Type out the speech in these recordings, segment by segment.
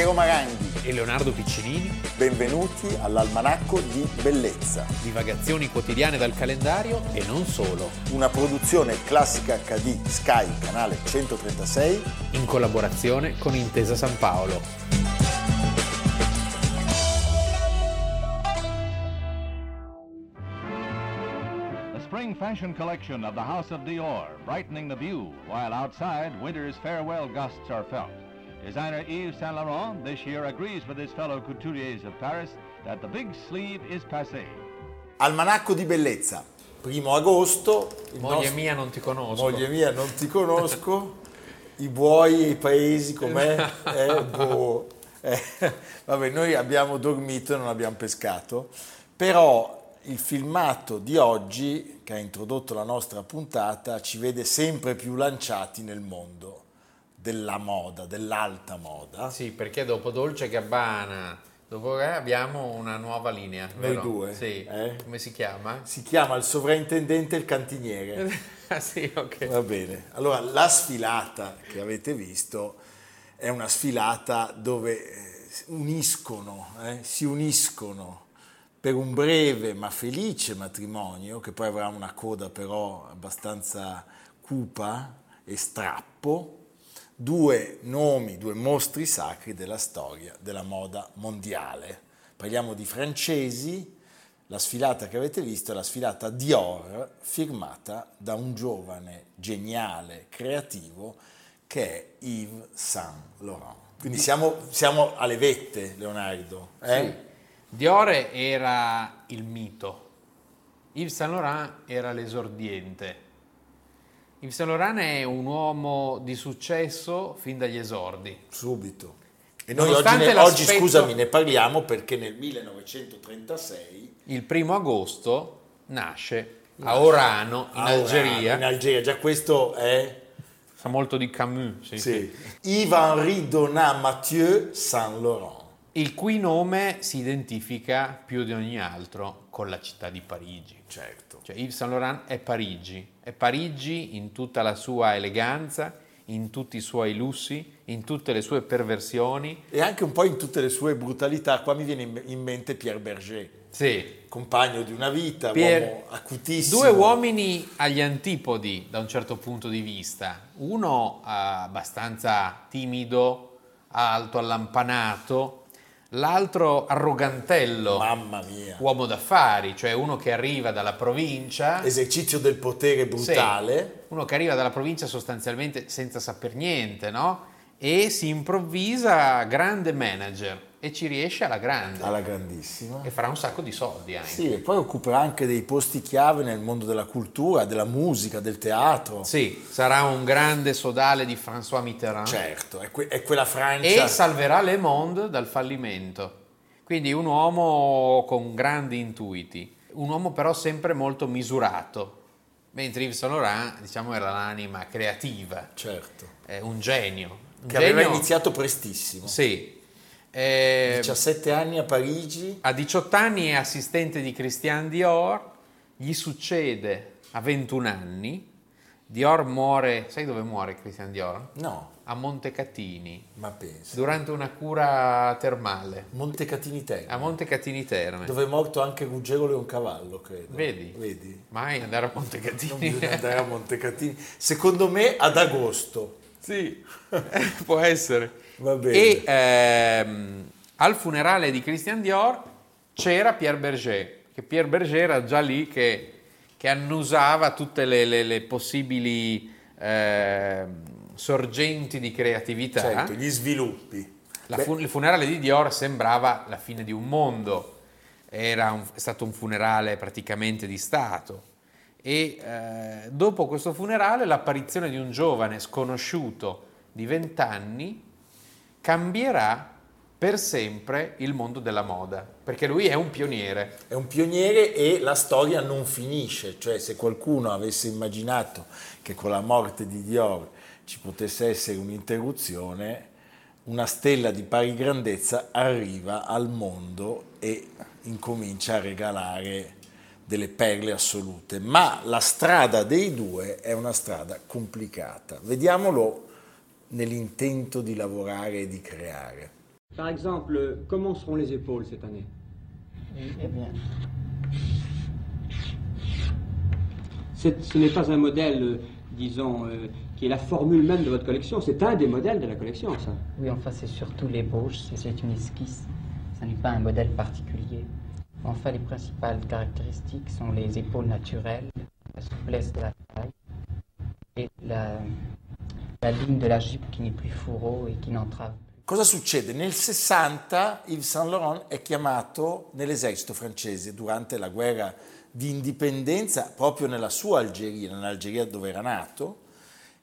Piero Maranghi e Leonardo Piccinini. Benvenuti all'Almanacco di Bellezza. Divagazioni quotidiane dal calendario e non solo. Una produzione classica HD Sky, canale 136. In collaborazione con Intesa San Paolo. spring fashion collection of the House of Dior, brightening the view, while outside winter's farewell gusts are felt. Designer Yves Saint Laurent this year agrees with his fellow couturiers of Paris that the big sleeve is passé. Almanacco di bellezza, primo agosto. Moglie nostro... mia non ti conosco. Moglie mia non ti conosco. I buoi e i paesi com'è? Eh, boh. eh, vabbè, noi abbiamo dormito e non abbiamo pescato, però il filmato di oggi, che ha introdotto la nostra puntata, ci vede sempre più lanciati nel mondo della moda, dell'alta moda. Sì, perché dopo Dolce Gabbana, dopo abbiamo una nuova linea. Noi vero? due. Sì. Eh? Come si chiama? Si chiama il sovrintendente e il cantiniere. ah sì, ok. Va bene. Allora, la sfilata che avete visto è una sfilata dove eh, uniscono, eh, si uniscono per un breve ma felice matrimonio, che poi avrà una coda però abbastanza cupa e strappo, due nomi, due mostri sacri della storia della moda mondiale. Parliamo di francesi, la sfilata che avete visto è la sfilata Dior, firmata da un giovane, geniale, creativo che è Yves Saint Laurent. Quindi siamo, siamo alle vette, Leonardo. Eh? Sì. Dior era il mito, Yves Saint Laurent era l'esordiente. Yves Saint Laurent è un uomo di successo fin dagli esordi. Subito. E noi oggi, ne, oggi, scusami, ne parliamo perché nel 1936... Il primo agosto nasce a Orano, in a Algeria. Orano, in Algeria, già questo è... Sa molto di Camus. Sì, sì. sì. Yves-Henri Donat Mathieu Saint Laurent il cui nome si identifica più di ogni altro con la città di Parigi. Certo. Cioè Yves Saint Laurent è Parigi, è Parigi in tutta la sua eleganza, in tutti i suoi lussi, in tutte le sue perversioni. E anche un po' in tutte le sue brutalità. Qua mi viene in mente Pierre Berger. Sì. Compagno di una vita, Pierre, uomo acutissimo. Due uomini agli antipodi da un certo punto di vista. Uno eh, abbastanza timido, alto, allampanato, l'altro arrogantello, Mamma mia. uomo d'affari, cioè uno che arriva dalla provincia. Esercizio del potere brutale. Sì, uno che arriva dalla provincia sostanzialmente senza saper niente, no? E si improvvisa grande manager e ci riesce alla grande. Alla grandissima. E farà un sacco di soldi anche. Sì, e poi occuperà anche dei posti chiave nel mondo della cultura, della musica, del teatro. Sì, sarà un grande sodale di François Mitterrand. Certo, è, que- è quella Francia. E salverà Le Monde dal fallimento. Quindi un uomo con grandi intuiti, un uomo però sempre molto misurato. Mentre Yves Saint Laurent, diciamo, era l'anima creativa. Certo. Eh, un genio. Che genio... aveva iniziato prestissimo. Sì, eh, 17 anni a Parigi. A 18 anni è assistente di Christian Dior, gli succede a 21 anni. Dior muore, sai dove muore Christian Dior? No. A Montecatini. Ma pensa. Durante una cura termale. Montecatini Terme. A Montecatini Terme. Dove è morto anche Ruggero Leoncavallo, credo. Vedi? Vedi? Mai andare a Montecatini. Non bisogna andare a Montecatini. Secondo me ad agosto. Sì, può essere. Va bene. E ehm, al funerale di Christian Dior c'era Pierre Berger, che Pierre Berger era già lì che, che annusava tutte le, le, le possibili eh, sorgenti di creatività. Certo, gli sviluppi. Fu- il funerale di Dior sembrava la fine di un mondo, era un, è stato un funerale praticamente di Stato. E eh, dopo questo funerale l'apparizione di un giovane sconosciuto di 20 anni cambierà per sempre il mondo della moda, perché lui è un pioniere. È un pioniere e la storia non finisce, cioè se qualcuno avesse immaginato che con la morte di Dior ci potesse essere un'interruzione, una stella di pari grandezza arriva al mondo e incomincia a regalare delle perle assolute, ma la strada dei due è una strada complicata. Vediamolo nell'intento di lavorare e di creare. Par exemple, comment seront les épaules cette année? Eh bien, C'est- Ce n'est pas un modèle, disons, euh, qui est la formule même de votre collection, c'est un des modèles de la collection, ça. oui, enfin, c'est surtout l'ébauche, c'est- c'est une esquisse. Ce n'est pas un modèle particulier. Enfin, les principales caractéristiques sont les épaules naturelles, la souplesse de la taille et la, la ligne de la jupe qui n'est plus fourreau et qui n'entrave plus. Cosa succede? Nel 60 Yves Saint Laurent è chiamato nell'esercito francese durante la guerra di indipendenza proprio nella sua Algeria, nell'Algeria dove era nato,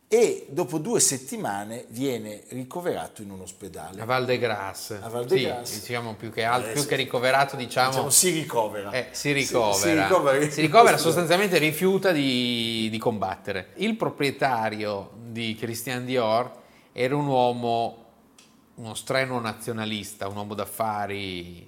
e dopo due settimane viene ricoverato in un ospedale. A Val de Grasse. A Val de Sì, Grasse. diciamo più che, altro, Adesso- più che ricoverato, diciamo, Diciamo, si ricovera. eh, si Si- ricovera. Si, ricovera. Si ricovera, sostanzialmente rifiuta di, di combattere. Il proprietario di Christian Dior era un uomo, uno strenuo nazionalista, un uomo d'affari,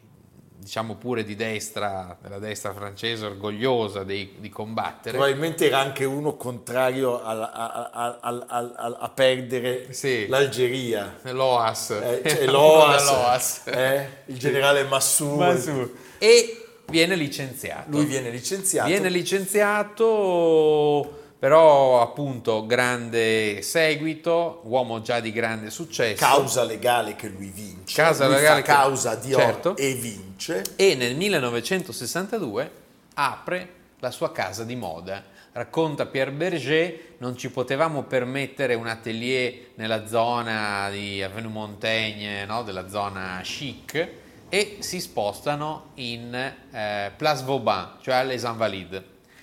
diciamo pure di destra, della destra francese, orgogliosa di, di combattere. Probabilmente era anche uno contrario a, a- a- a- perdere Sì. l'Algeria. L'OAS. Eh, Uno l'OAS, dell'OAS. eh, il generale Massoud. Massoud. E viene licenziato. Lui viene licenziato. Viene licenziato, però appunto grande seguito, uomo già di grande successo. causa legale che lui vince. Causa lui legale fa che- causa di certo. e vince. E nel 1962 apre la sua casa di moda. Racconta Pierre Berger, non ci potevamo permettere un atelier nella zona di Avenue Montaigne, no? della zona chic, e si spostano in eh, Place Vauban, cioè all'Es Invalides.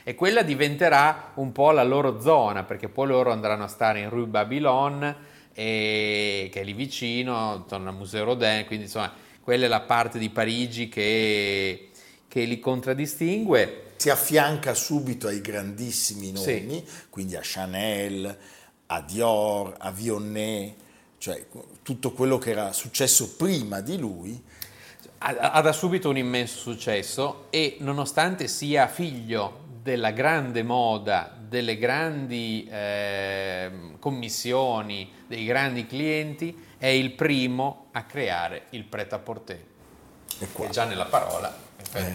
E quella diventerà un po' la loro zona, perché poi loro andranno a stare in Rue Babylone, e- che è lì vicino, intorno al Museo Rodin, quindi insomma quella è la parte di Parigi che, che li contraddistingue. Si affianca subito ai grandissimi nomi, Sì. quindi a Chanel, a Dior, a Vionnet, cioè tutto quello che era successo prima di lui. ha, ha da subito un immenso successo e nonostante sia figlio della grande moda, delle grandi ehm, commissioni, dei grandi clienti, è il primo a creare il pret-à-porter, E che già nella parola è eh,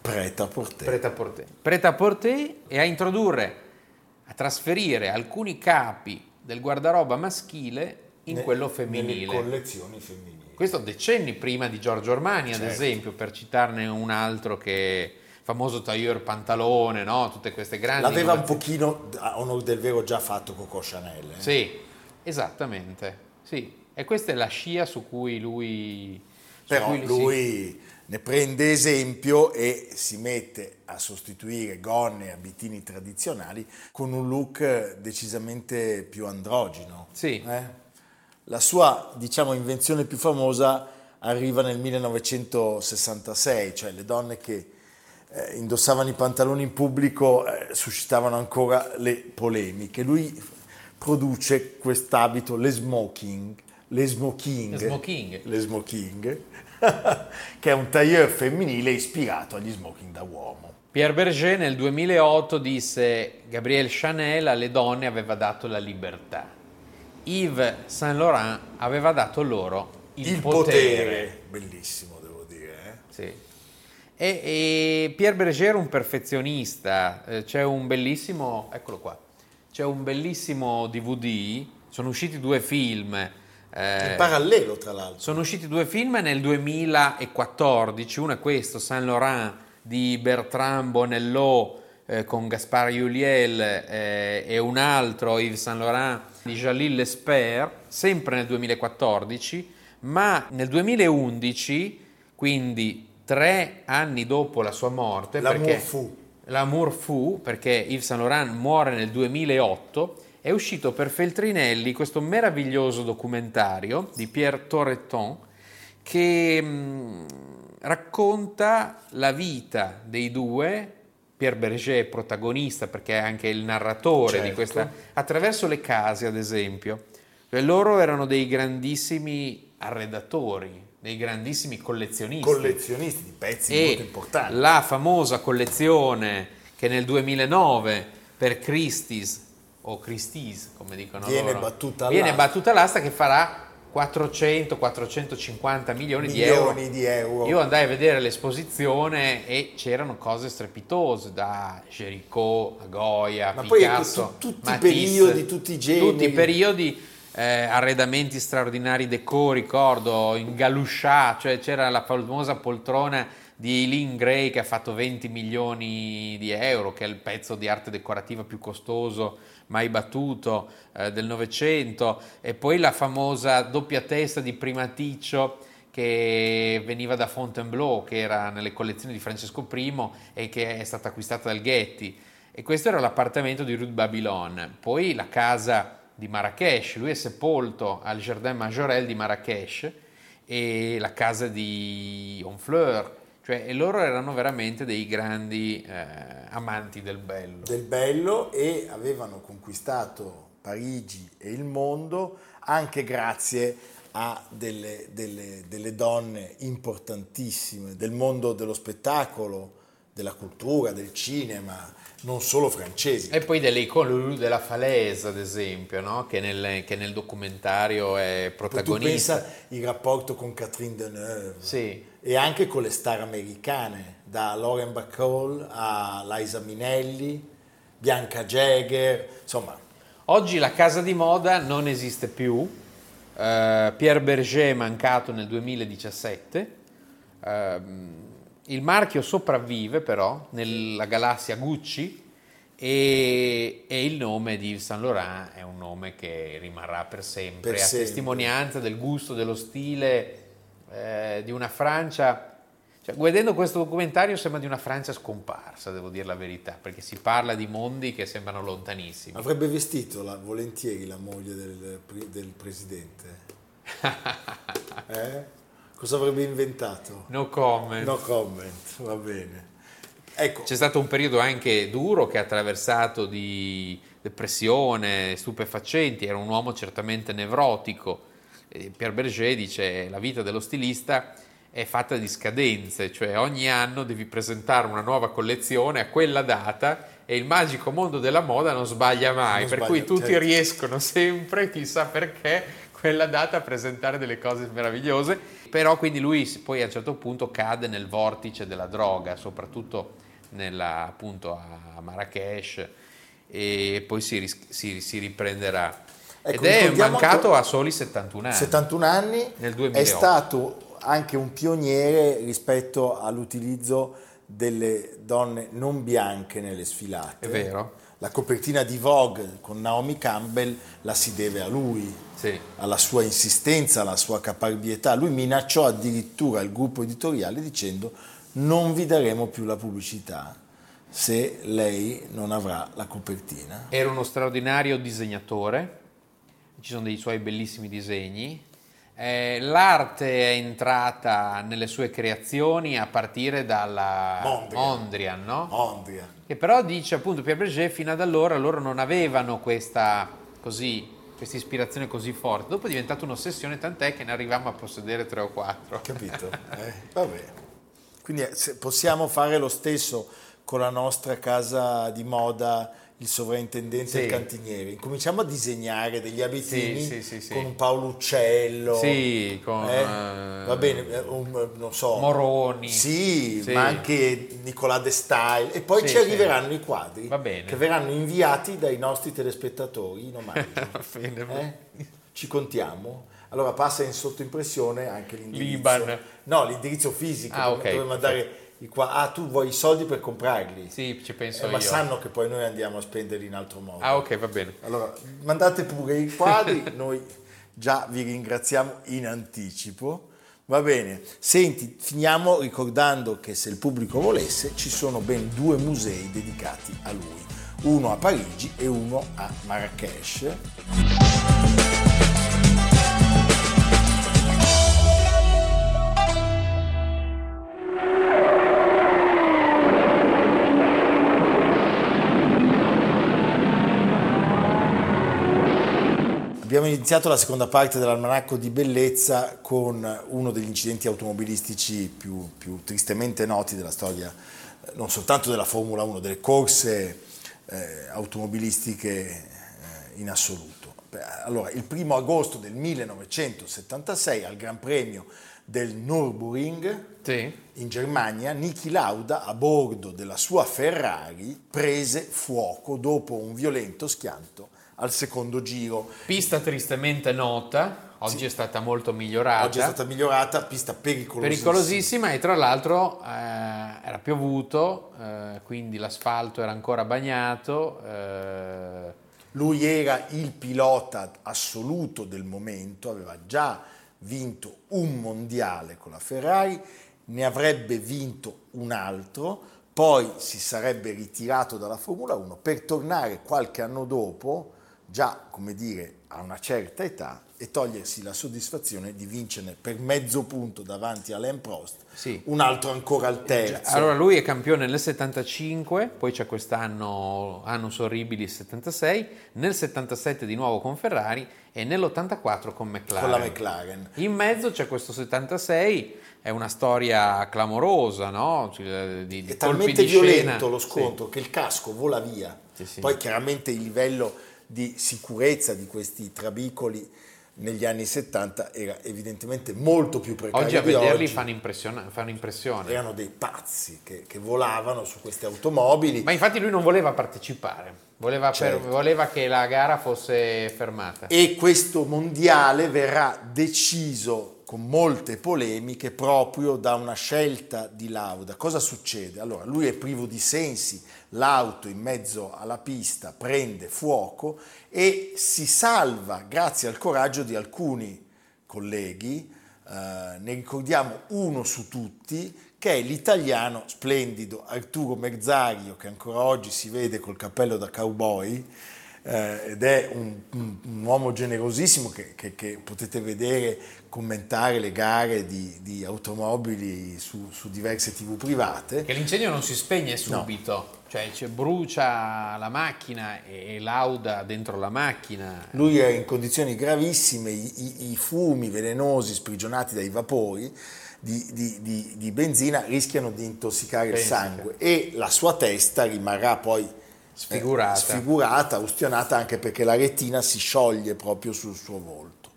pret-à-porter. Pret-à-porter e a introdurre, a trasferire alcuni capi del guardaroba maschile in Ne- quello Nelle femminile. collezioni femminili. Questo decenni prima di Giorgio Armani, ad Certo. esempio, per citarne un altro che famoso tailleur pantalone, no? Tutte queste grandi L'aveva un pochino, a onor del vero, già fatto Coco Chanel. eh. Sì, esattamente. Sì. E questa è la scia su cui lui su Però cui si- lui ne prende esempio e si mette a sostituire gonne e abitini tradizionali con un look decisamente più androgino. Sì. eh? La sua, diciamo, invenzione più famosa arriva nel 1966, cioè le donne che eh, indossavano i pantaloni in pubblico eh, suscitavano ancora le polemiche. Lui produce quest'abito, le smoking, le smoking, Le smoking. le smoking, che è un tailleur femminile ispirato agli smoking da uomo. Pierre Berger nel 2008 disse Gabrielle Chanel alle donne aveva dato la libertà. Yves Saint Laurent aveva dato loro il, Il, potere. potere. bellissimo devo dire. eh. Sì. E, e Pierre Berger era un perfezionista, eh, c'è un bellissimo, eccolo qua, c'è un bellissimo DVD, sono usciti due film. eh, In parallelo tra l'altro. sono usciti due film nel 2014, uno è questo, Saint Laurent di Bertrand Bonello eh, con Gaspard Juliel eh, e un altro, Yves Saint Laurent di Jalil Lesper, sempre nel 2014, ma nel 2011, quindi tre anni dopo la sua morte, L'amour perché fu. L'amour fu, perché Yves Saint Laurent muore nel 2008, è uscito per Feltrinelli questo meraviglioso documentario di Pierre Torreton che mh, racconta la vita dei due, Pierre Berger è protagonista perché è anche il narratore Certo. di questa, attraverso le case ad esempio. Cioè, loro erano dei grandissimi arredatori, dei grandissimi collezionisti Collezionisti di pezzi molto e importanti. la famosa collezione che nel 2009 per Christie's o Christie's come dicono Viene loro, battuta viene all'asta. battuta all'asta che farà 400-450 milioni, di euro. Milioni di euro. Io andai a vedere l'esposizione e c'erano cose strepitose, da Géricault a Goya, Ma poi ecco, Picasso, tu- tutti i Matisse, periodi, tutti i generi. Tutti i periodi, eh, arredamenti straordinari, decor, ricordo, in Galuscià, cioè c'era la famosa poltrona di Eileen Gray che ha fatto 20 milioni di euro, che è il pezzo di arte decorativa più costoso mai battuto eh, del Novecento, e poi la famosa doppia testa di Primaticcio che veniva da Fontainebleau, che era nelle collezioni di Francesco I e che è stata acquistata dal Getty. E questo era l'appartamento di Ruth Babylon. Poi la casa di Marrakesh, lui è sepolto al Jardin Majorel di Marrakesh e la casa di Honfleur, cioè e loro erano veramente dei grandi eh, amanti del bello. del bello e avevano conquistato Parigi e il mondo anche grazie a delle, delle- delle donne importantissime del mondo dello spettacolo, della cultura, del cinema, non solo francesi. E poi delle icone, Lulu della Falaise ad esempio, no? che, nel, che nel documentario è Poi tu protagonista. pensa il rapporto con Catherine Deneuve Sì. e anche con le star americane, da Lauren Bacall a Liza Minelli, Bianca Jagger, insomma, Oggi la casa di moda non esiste più, eh, Pierre Berger è mancato nel 2017, Ehm, il marchio sopravvive però nella galassia Gucci e, e il nome di Yves Saint Laurent è un nome che rimarrà per sempre, Per a sempre. testimonianza del gusto, dello stile eh, di una Francia. Cioè, guardando questo documentario sembra di una Francia scomparsa, devo dire la verità, perché si parla di mondi che sembrano lontanissimi. avrebbe vestito la- volentieri la moglie del, del presidente. Eh? Cosa avrebbe inventato? No comment. No comment, va bene. Ecco, C'è stato un periodo anche duro che ha attraversato di depressione, stupefacenti, era un uomo certamente nevrotico. Pierre Berger dice la vita dello stilista è fatta di scadenze, cioè ogni anno devi presentare una nuova collezione a quella data e il magico mondo della moda non sbaglia mai, Non per sbaglia, cui tutti certo. riescono sempre, chissà perché, quella data a presentare delle cose meravigliose, però quindi lui poi a un certo punto cade nel vortice della droga, soprattutto nella, appunto a Marrakesh e poi si, si- si riprenderà. Ecco, Ed è mancato a soli 71 anni. 71 anni, Nel 2008. è stato anche un pioniere rispetto all'utilizzo delle donne non bianche nelle sfilate. È vero. La copertina di Vogue con Naomi Campbell la si deve a lui, Sì. alla sua insistenza, alla sua caparbietà. Lui minacciò addirittura il gruppo editoriale dicendo non vi daremo più la pubblicità se lei non avrà la copertina. Era uno straordinario disegnatore, ci sono dei suoi bellissimi disegni. Eh, l'arte è entrata nelle sue creazioni a partire dalla Mondrian. Mondrian, no? Ondria. Che però dice appunto Pierre Berger fino ad allora loro non avevano questa così questa ispirazione così forte. Dopo è diventata un'ossessione, tant'è che ne arriviamo a possedere tre o quattro. Capito? Eh, vabbè. Quindi eh, possiamo fare lo stesso con la nostra casa di moda, il sovrintendente Sì. e il cantiniere. Incominciamo a disegnare degli abitini Sì, sì, con un Paolo Uccello. Sì, con, eh, eh, va bene, eh, un, non so. Moroni. Sì, ma anche Nicola De Style. E poi ci arriveranno i quadri che verranno inviati dai nostri telespettatori in omaggio. Eh? Ci contiamo? Allora passa in sottoimpressione anche l'indirizzo. L'Iban. No, l'indirizzo fisico. Ah, dove- ok, dove mandare qua- Ah, tu vuoi i soldi per comprarli? Sì, ci penso Eh, ma sanno che poi noi andiamo a spenderli in altro modo. Ah, ok, va bene. Allora, mandate pure i quadri, noi già vi ringraziamo in anticipo. Va bene, senti, finiamo ricordando che se il pubblico volesse ci sono ben due musei dedicati a lui, uno a Parigi e uno a Marrakesh. Abbiamo iniziato la seconda parte dell'almanacco di bellezza con uno degli incidenti automobilistici più, più tristemente noti della storia, eh, non soltanto della Formula 1, delle corse eh, automobilistiche eh, in assoluto. Allora, il primo agosto del 1976 al Gran Premio del Nürburgring Sì. in Germania, Niki Lauda a bordo della sua Ferrari prese fuoco dopo un violento schianto al secondo giro. Pista tristemente nota, oggi è stata molto migliorata. Oggi è stata migliorata, pista pericolosissima. pericolosissima e tra l'altro eh, era piovuto, eh, quindi l'asfalto era ancora bagnato. eh, Lui era il pilota assoluto del momento, aveva già vinto un mondiale con la Ferrari, ne avrebbe vinto un altro, poi si sarebbe ritirato dalla Formula 1 per tornare qualche anno dopo, già come dire a una certa età, e togliersi la soddisfazione di vincerne per mezzo punto davanti a Alain Prost, Sì. un altro ancora al terzo. Allora lui è campione nel 75, poi c'è quest'anno Annus Horribilis 76, nel 77 di nuovo con Ferrari e nell'84 con McLaren. con la McLaren. In mezzo c'è questo 76, è una storia clamorosa, no? Cioè, Di, di È talmente violento scena. lo scontro che il casco vola via. Sì, sì. Poi chiaramente il livello di sicurezza di questi trabicoli negli anni 70 era evidentemente molto più precario Oggi a vederli oggi. fanno, impressiona- fanno impressione. Erano dei pazzi che, che volavano su queste automobili. Ma infatti lui non voleva partecipare, voleva, per- Certo. voleva che la gara fosse fermata. E questo mondiale verrà deciso con molte polemiche proprio da una scelta di Lauda. Cosa succede? Allora, lui è privo di sensi, l'auto in mezzo alla pista prende fuoco e si salva grazie al coraggio di alcuni colleghi, eh, ne ricordiamo uno su tutti, che è l'italiano splendido Arturo Merzario, che ancora oggi si vede col cappello da cowboy, eh, ed è un, un- un uomo generosissimo che, che- che potete vedere commentare le gare di, di automobili su, su diverse tv private. Che l'incendio non si spegne subito, cioè ci brucia la macchina e, e lauda dentro la macchina. Lui è in condizioni gravissime, i, i- fumi velenosi sprigionati dai vapori di, di- di- benzina rischiano di intossicare il Pensa. sangue e la sua testa rimarrà poi eh, Sfigurata. sfigurata, ustionata anche perché la retina si scioglie proprio sul suo volto.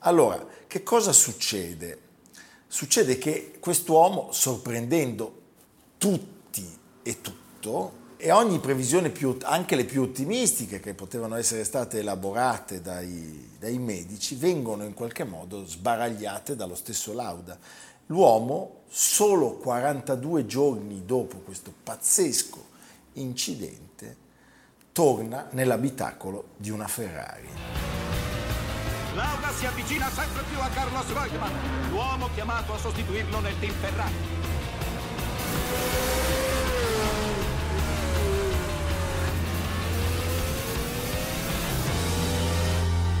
Allora, che cosa succede? Succede che quest'uomo, sorprendendo tutti e tutto, e ogni previsione, più, anche le più ottimistiche che potevano essere state elaborate dai, dai medici, vengono in qualche modo sbaragliate dallo stesso Lauda. L'uomo, solo 42 giorni dopo questo pazzesco incidente, torna nell'abitacolo di una Ferrari. Lauda si avvicina sempre più a Carlos Reutemann, l'uomo chiamato a sostituirlo nel team Ferrari.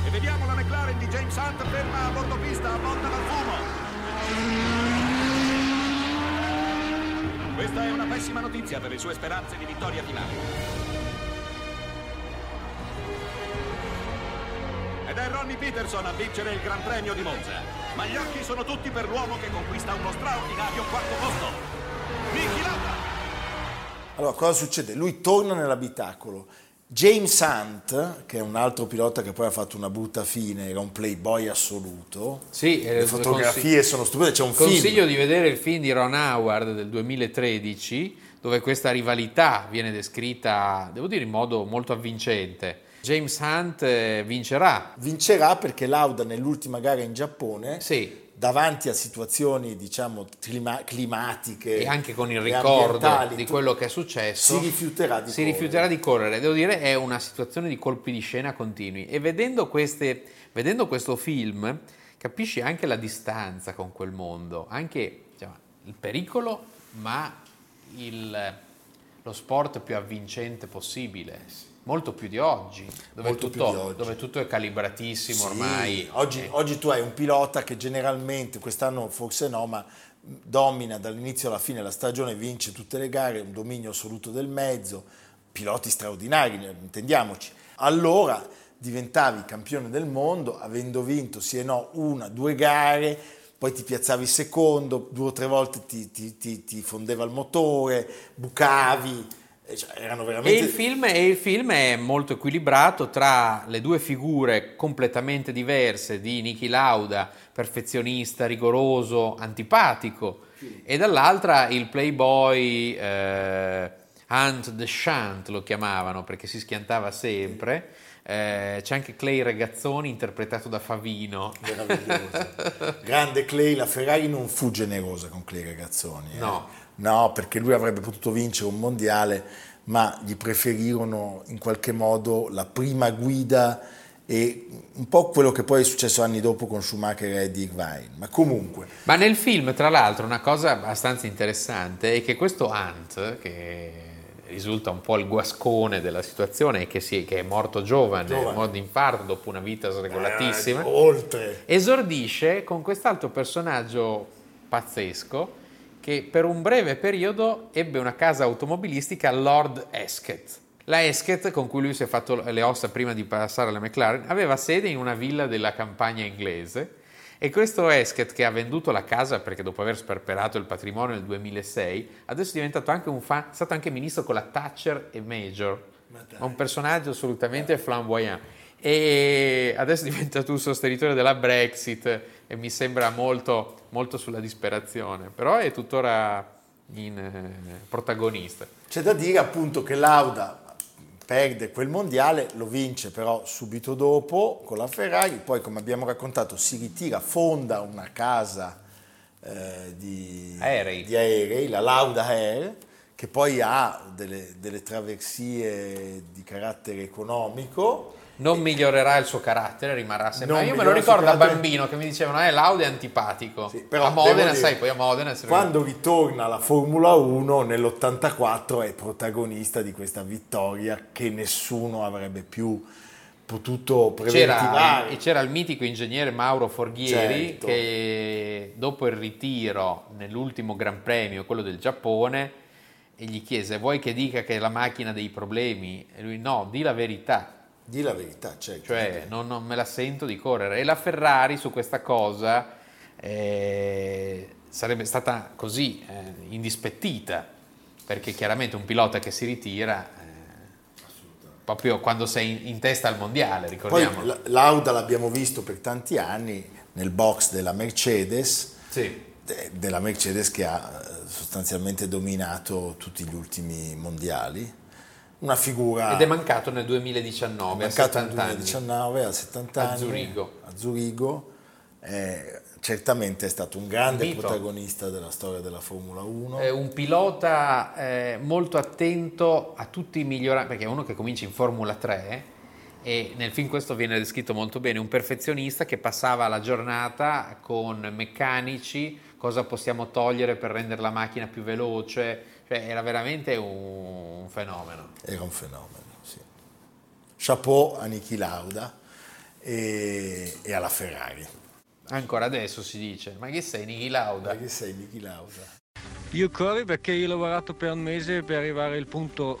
E vediamo la McLaren di James Hunt ferma a bordo pista, avvolta dal fumo. Questa è una pessima notizia per le sue speranze di vittoria finale. Ed è Ronnie Peterson a vincere il Gran Premio di Monza. Ma gli occhi sono tutti per l'uomo che conquista uno straordinario quarto posto. Niki Lauda. Allora, cosa succede? Lui torna nell'abitacolo. James Hunt, che è un altro pilota che poi ha fatto una brutta fine, era un playboy assoluto. Sì, eh, Le fotografie sono stupende, c'è un Consiglio film. di vedere il film di Ron Howard del 2013, dove questa rivalità viene descritta, devo dire, in modo molto avvincente. James Hunt eh, vincerà. Vincerà perché Lauda nell'ultima gara in Giappone, Sì, davanti a situazioni diciamo clima- climatiche e anche con il ricordo di quello che è successo si rifiuterà di si correre. rifiuterà di correre devo dire è una situazione di colpi di scena continui e vedendo, queste, vedendo questo film capisci anche la distanza con quel mondo anche diciamo, il pericolo ma il- lo sport più avvincente possibile molto più di oggi dove, tutto, di oggi. dove tutto è calibratissimo Sì, ormai Oggi, Eh, oggi tu hai un pilota che generalmente, quest'anno forse no, ma domina dall'inizio alla fine la stagione, vince tutte le gare, un dominio assoluto del mezzo, piloti straordinari, intendiamoci. Allora diventavi campione del mondo avendo vinto sì e no una, due gare, poi ti piazzavi secondo, due o tre volte ti, ti- ti- ti fondeva il motore, bucavi, cioè, erano E veramente... il, film, e il film è molto equilibrato tra le due figure completamente diverse di Niki Lauda, perfezionista, rigoroso, antipatico, e dall'altra il playboy eh, Hunt the Shunt lo chiamavano perché si schiantava sempre. Eh, c'è anche Clay Regazzoni interpretato da Favino. meraviglioso. Grande Clay, la Ferrari non fu generosa con Clay Ragazzoni. eh. No. No, perché lui avrebbe potuto vincere un mondiale, ma gli preferirono in qualche modo la prima guida e un po' quello che poi è successo anni dopo con Schumacher e Eddie Irvine. Ma comunque, Ma nel film, tra l'altro, una cosa abbastanza interessante è che questo Hunt, che risulta un po' il guascone della situazione e che, si- che è morto giovane, Giovane. è morto di infarto dopo una vita sregolatissima, eh, oltre. esordisce con quest'altro personaggio pazzesco che per un breve periodo ebbe una casa automobilistica Lord Esket. La Esket, con cui lui si è fatto le ossa prima di passare alla McLaren, aveva sede in una villa della campagna inglese e questo Esket che ha venduto la casa perché dopo aver sperperato il patrimonio nel 2006, adesso è diventato anche un fan, è stato anche ministro con la Thatcher e Major. Un personaggio assolutamente flamboyant. E adesso è diventato un sostenitore della Brexit e mi sembra molto, molto sulla disperazione, però è tuttora in, eh, protagonista. C'è da dire appunto che Lauda perde quel mondiale, lo vince però subito dopo con la Ferrari, poi come abbiamo raccontato si ritira, fonda una casa eh, di, Aerei. di aerei, la Lauda Air, che poi ha delle, delle traversie di carattere economico. Non migliorerà il suo carattere, rimarrà sempre. Non Io me lo ricordo da carattere. bambino che mi dicevano: Eh, Lauda è antipatico. Sì, però a Modena, dire, sai, poi a Modena Quando ritorna alla Formula 1 nell'84 è protagonista di questa vittoria che nessuno avrebbe più potuto C'era, preventivare. e c'era il mitico ingegnere Mauro Forghieri Certo. che dopo il ritiro nell'ultimo Gran Premio, quello del Giappone, e gli chiese vuoi che dica che è la macchina dei problemi? E lui no, di la verità, Di la verità, certo. cioè non, non me la sento di correre. E la Ferrari su questa cosa eh, sarebbe stata così eh, indispettita, perché chiaramente un pilota che si ritira... eh, Proprio quando sei in, testa al mondiale, Poi ricordiamolo. la- Lauda l'abbiamo visto per tanti anni nel box della Mercedes, Sì. de- della Mercedes che ha eh, sostanzialmente dominato tutti gli ultimi mondiali. Una figura Ed è mancato nel 2019, a mancato nel 70 anni. 2019 a 70 A anni Zurigo. a Zurigo. Eh, certamente è stato un grande Mito. protagonista della storia della Formula 1. È un pilota eh, molto attento a tutti i miglioramenti, perché è uno che comincia in Formula 3 e nel film questo viene descritto molto bene, un perfezionista che passava la giornata con meccanici, cosa possiamo togliere per rendere la macchina più veloce, cioè era veramente un, fenomeno. Era un fenomeno, sì. Chapeau a Niki Lauda e, e alla Ferrari. Ancora adesso si dice, ma che sei Niki Lauda? Ma che sei Niki Lauda? Io corro perché io ho lavorato per un mese per arrivare al punto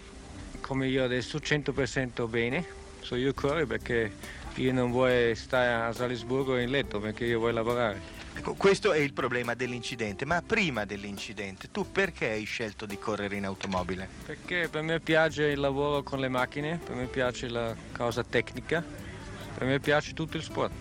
come io adesso, 100% bene. So io corro perché io non vuoi stare a Salisburgo in letto perché io voglio lavorare. Ecco, questo è il problema dell'incidente, ma prima dell'incidente tu perché hai scelto di correre in automobile? Perché per me piace il lavoro con le macchine, per me piace la cosa tecnica, per me piace tutto il sport.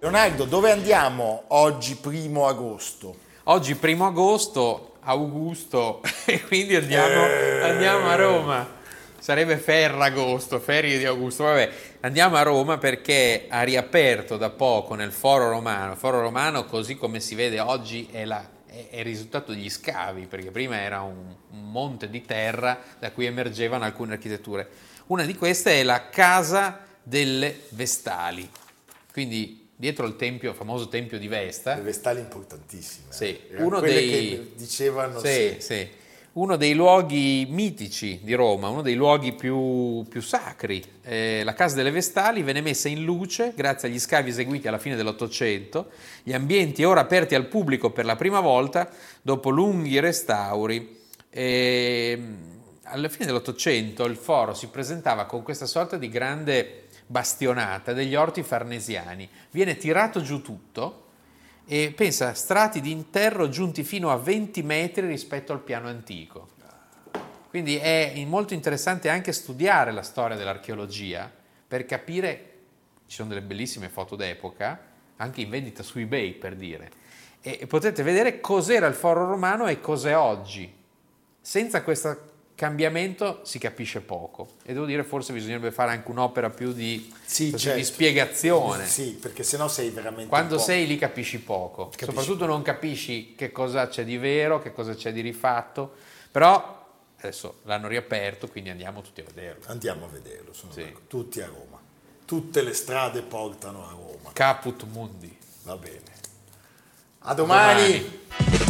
Leonardo, dove andiamo oggi, primo agosto? Oggi primo agosto, Augusto, e quindi andiamo, andiamo a Roma. Sarebbe Ferragosto, ferie di Augusto. Vabbè, andiamo a Roma perché ha riaperto da poco nel Foro Romano. Il Foro Romano, così come si vede oggi, è, la- è- è il risultato degli scavi, perché prima era un, un monte di terra da cui emergevano alcune architetture. Una di queste è la Casa delle Vestali. Quindi dietro il tempio, famoso tempio di Vesta, Le vestali importantissime. Sì, eh. Erano uno quelle dei- che dicevano sì, sì. sì. Uno dei luoghi mitici di Roma, uno dei luoghi più, più sacri. Eh, la Casa delle Vestali venne messa in luce grazie agli scavi eseguiti alla fine dell'Ottocento. Gli ambienti ora aperti al pubblico per la prima volta dopo lunghi restauri. E, alla fine dell'Ottocento il foro si presentava con questa sorta di grande bastionata degli orti farnesiani. Viene tirato giù tutto e pensa strati di interro giunti fino a 20 metri rispetto al piano antico. Quindi è molto interessante anche studiare la storia dell'archeologia per capire, ci sono delle bellissime foto d'epoca, anche in vendita su eBay per dire, e potete vedere cos'era il foro romano e cos'è oggi. Senza questo cambiamento si capisce poco e devo dire forse bisognerebbe fare anche un'opera più di, Sì, certo. di spiegazione. Sì, perché sennò sei veramente Quando sei lì capisci poco, Capisci soprattutto non capisci che cosa c'è di vero, che cosa c'è di rifatto, però adesso l'hanno riaperto, quindi andiamo tutti a vederlo. Andiamo a vederlo, sono Sì. tutti a Roma. Tutte le strade portano a Roma. Caput Mundi. Va bene. A domani.